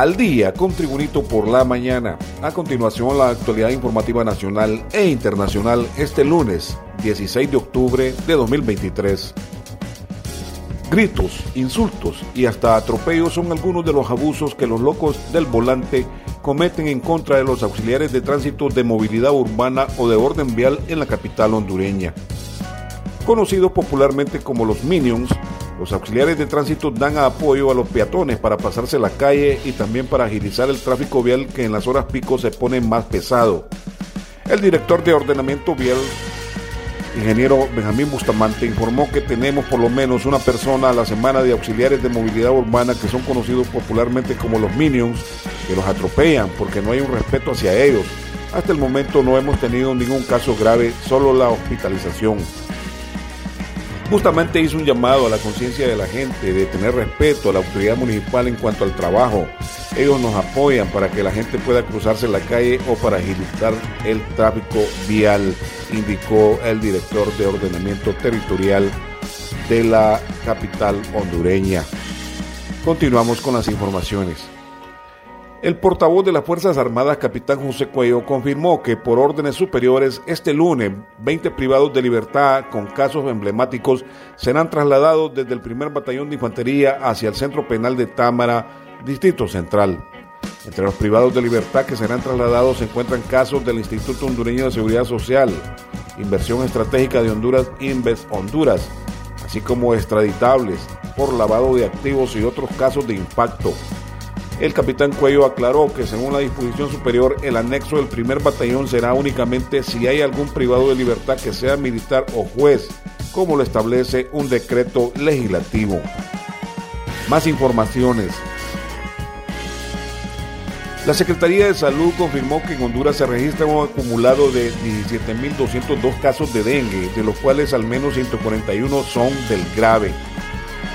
Al día con Tribunito por la mañana. A continuación la actualidad informativa nacional e internacional este lunes 16 de octubre de 2023. Gritos, insultos y hasta atropellos son algunos de los abusos que los locos del volante cometen en contra de los auxiliares de tránsito de movilidad urbana o de orden vial en la capital hondureña. Conocidos popularmente como los Minions, los auxiliares de tránsito dan apoyo a los peatones para pasarse la calle y también para agilizar el tráfico vial que en las horas pico se pone más pesado. El director de ordenamiento vial, ingeniero Benjamín Bustamante, informó que tenemos por lo menos una persona a la semana de auxiliares de movilidad urbana que son conocidos popularmente como los Minions, que los atropellan porque no hay un respeto hacia ellos. Hasta el momento no hemos tenido ningún caso grave, solo la hospitalización justamente hizo un llamado a la conciencia de la gente de tener respeto a la autoridad municipal en cuanto al trabajo. Ellos nos apoyan para que la gente pueda cruzarse la calle o para agilizar el tráfico vial, indicó el director de ordenamiento territorial de la capital hondureña. Continuamos con las informaciones. El portavoz de las Fuerzas Armadas, capitán José Cuello, confirmó que por órdenes superiores, este lunes, 20 privados de libertad con casos emblemáticos serán trasladados desde el primer batallón de infantería hacia el centro penal de Támara, Distrito Central. Entre los privados de libertad que serán trasladados se encuentran casos del Instituto Hondureño de Seguridad Social, Inversión Estratégica de Honduras, Invest Honduras, así como extraditables por lavado de activos y otros casos de impacto. El capitán Cuello aclaró que según la disposición superior, el anexo del primer batallón será únicamente si hay algún privado de libertad que sea militar o juez, como lo establece un decreto legislativo. Más informaciones. La Secretaría de Salud confirmó que en Honduras se registra un acumulado de 17.202 casos de dengue, de los cuales al menos 141 son del grave.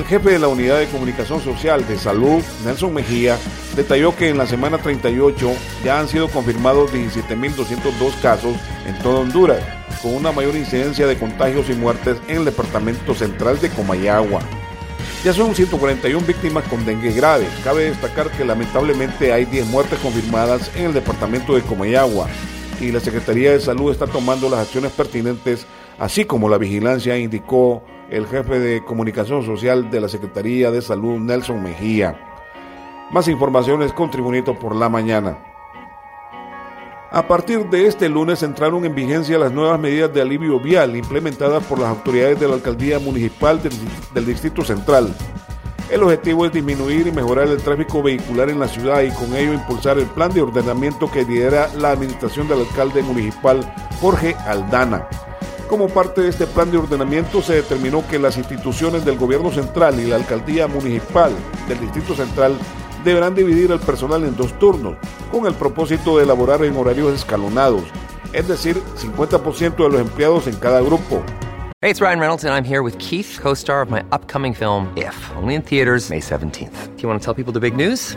El jefe de la Unidad de Comunicación Social de Salud, Nelson Mejía, detalló que en la semana 38 ya han sido confirmados 17.202 casos en toda Honduras, con una mayor incidencia de contagios y muertes en el departamento central de Comayagua. Ya son 141 víctimas con dengue grave. Cabe destacar que lamentablemente hay 10 muertes confirmadas en el departamento de Comayagua y la Secretaría de Salud está tomando las acciones pertinentes, así como la vigilancia, indicó el jefe de comunicación social de la Secretaría de Salud, Nelson Mejía. Más informaciones con Tribunito por la mañana. A partir de este lunes entraron en vigencia las nuevas medidas de alivio vial implementadas por las autoridades de la Alcaldía Municipal del, Distrito Central. El objetivo es disminuir y mejorar el tráfico vehicular en la ciudad y con ello impulsar el plan de ordenamiento que lidera la administración del alcalde municipal Jorge Aldana. Como parte de este plan de ordenamiento se determinó que las instituciones del gobierno central y la alcaldía municipal del Distrito Central deberán dividir el personal en dos turnos, con el propósito de elaborar en horarios escalonados, es decir, 50% de los empleados en cada grupo. Hey, it's Ryan Reynolds and I'm here with Keith, co-star of my upcoming film If, only in theaters May 17th. Do you want to tell people the big news?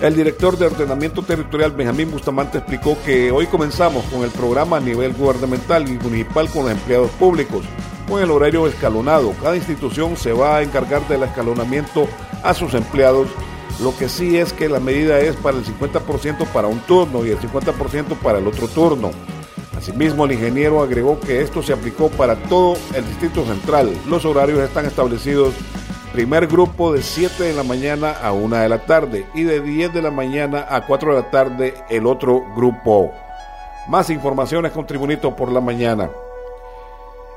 El director de ordenamiento territorial Benjamín Bustamante explicó que hoy comenzamos con el programa a nivel gubernamental y municipal con los empleados públicos, con el horario escalonado. Cada institución se va a encargar del escalonamiento a sus empleados. Lo que sí es que la medida es para el 50% para un turno y el 50% para el otro turno. Asimismo, el ingeniero agregó que esto se aplicó para todo el Distrito Central. Los horarios están establecidos Primer grupo de 7 de la mañana a 1 de la tarde y de 10 de la mañana a 4 de la tarde el otro grupo. Más informaciones con Tribunito por la mañana.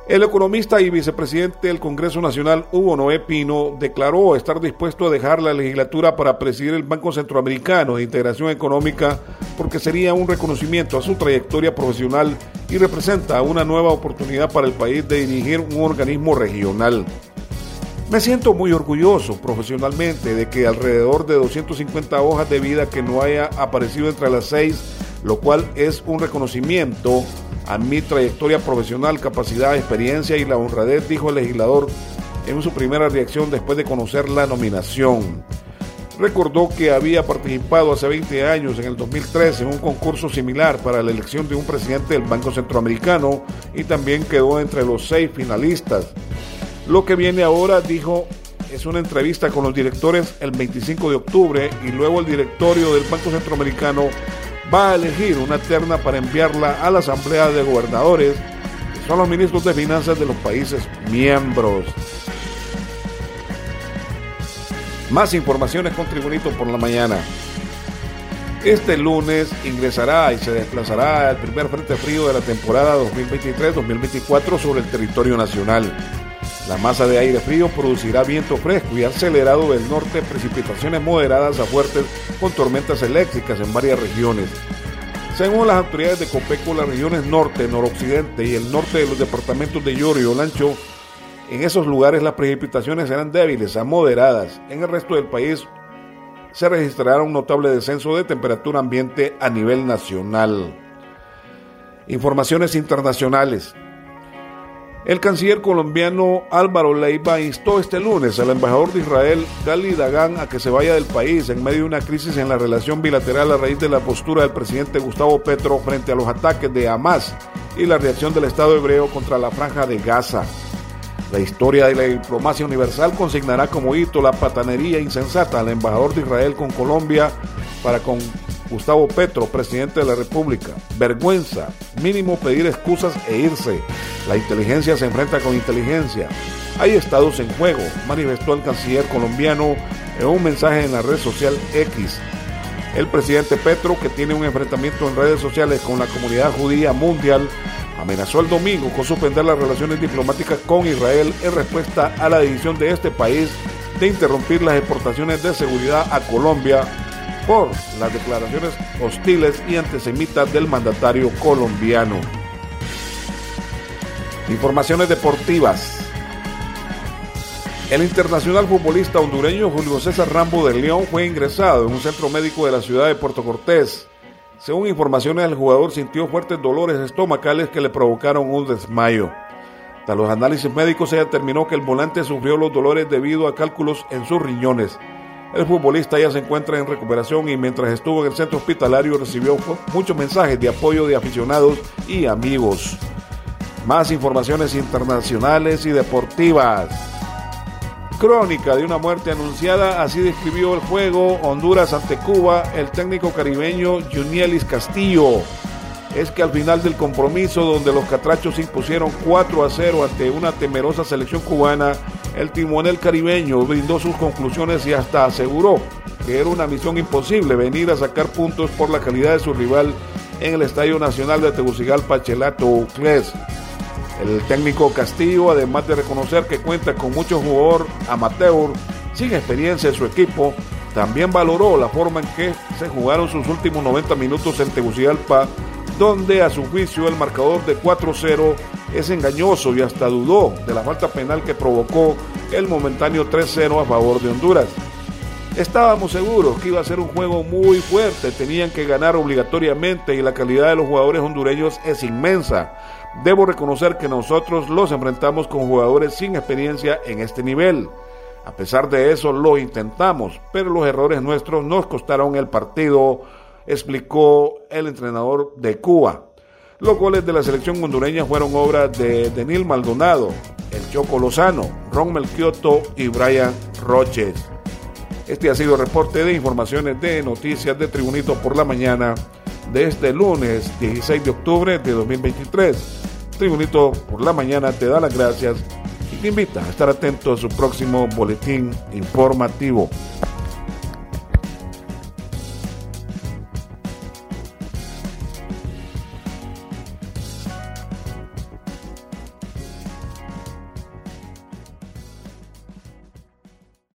El economista y vicepresidente del Congreso Nacional, Hugo Noé Pino, declaró estar dispuesto a dejar la legislatura para presidir el Banco Centroamericano de Integración Económica porque sería un reconocimiento a su trayectoria profesional y representa una nueva oportunidad para el país de dirigir un organismo regional. Me siento muy orgulloso profesionalmente de que alrededor de 250 hojas de vida que no haya aparecido entre las seis, lo cual es un reconocimiento a mi trayectoria profesional, capacidad, experiencia y la honradez, dijo el legislador en su primera reacción después de conocer la nominación. Recordó que había participado hace 20 años, en el 2013, en un concurso similar para la elección de un presidente del Banco Centroamericano y también quedó entre los seis finalistas. Lo que viene ahora, dijo, es una entrevista con los directores el 25 de octubre y luego el directorio del Banco Centroamericano va a elegir una terna para enviarla a la Asamblea de Gobernadores, que son los ministros de Finanzas de los países miembros. Más informaciones con Tribunito por la mañana. Este lunes ingresará y se desplazará el primer frente frío de la temporada 2023-2024 sobre el territorio nacional. La masa de aire frío producirá viento fresco y acelerado del norte, precipitaciones moderadas a fuertes con tormentas eléctricas en varias regiones. Según las autoridades de Copeco, las regiones norte, noroccidente y el norte de los departamentos de Lloro y Olancho, en esos lugares las precipitaciones serán débiles a moderadas. En el resto del país se registrará un notable descenso de temperatura ambiente a nivel nacional. Informaciones internacionales. El canciller colombiano Álvaro Leiva instó este lunes al embajador de Israel, Gali Dagan, a que se vaya del país en medio de una crisis en la relación bilateral a raíz de la postura del presidente Gustavo Petro frente a los ataques de Hamas y la reacción del Estado hebreo contra la franja de Gaza. La historia de la diplomacia universal consignará como hito la patanería insensata al embajador de Israel con Colombia para con Gustavo Petro, presidente de la República. Vergüenza, mínimo pedir excusas e irse. La inteligencia se enfrenta con inteligencia. Hay estados en juego, manifestó el canciller colombiano en un mensaje en la red social X. El presidente Petro, que tiene un enfrentamiento en redes sociales con la comunidad judía mundial, amenazó el domingo con suspender las relaciones diplomáticas con Israel en respuesta a la decisión de este país de interrumpir las exportaciones de seguridad a Colombia las declaraciones hostiles y antisemitas del mandatario colombiano. Informaciones deportivas. El internacional futbolista hondureño Julio César Rambo de León fue ingresado en un centro médico de la ciudad de Puerto Cortés. Según informaciones, el jugador sintió fuertes dolores estomacales que le provocaron un desmayo. Tras los análisis médicos se determinó que el volante sufrió los dolores debido a cálculos en sus riñones. El futbolista ya se encuentra en recuperación y mientras estuvo en el centro hospitalario recibió muchos mensajes de apoyo de aficionados y amigos. Más informaciones internacionales y deportivas. Crónica de una muerte anunciada, así describió el juego Honduras ante Cuba el técnico caribeño Junielis Castillo. Es que al final del compromiso donde los catrachos impusieron 4 a 0 ante una temerosa selección cubana, el timonel caribeño brindó sus conclusiones y hasta aseguró que era una misión imposible venir a sacar puntos por la calidad de su rival en el Estadio Nacional de Tegucigalpa, Chelato Cles. El técnico Castillo, además de reconocer que cuenta con mucho jugador amateur sin experiencia en su equipo, también valoró la forma en que se jugaron sus últimos 90 minutos en Tegucigalpa, donde a su juicio el marcador de 4-0 es engañoso y hasta dudó de la falta penal que provocó el momentáneo 3-0 a favor de Honduras. Estábamos seguros que iba a ser un juego muy fuerte, tenían que ganar obligatoriamente y la calidad de los jugadores hondureños es inmensa. Debo reconocer que nosotros los enfrentamos con jugadores sin experiencia en este nivel. A pesar de eso lo intentamos, pero los errores nuestros nos costaron el partido, explicó el entrenador de Cuba. Los goles de la selección hondureña fueron obra de Denil Maldonado, el Choco Lozano, Ron Melchioto y Brian Roches. Este ha sido el reporte de informaciones de noticias de Tribunito por la mañana de este lunes 16 de octubre de 2023. Tribunito por la mañana te da las gracias y le invita a estar atento a su próximo boletín informativo.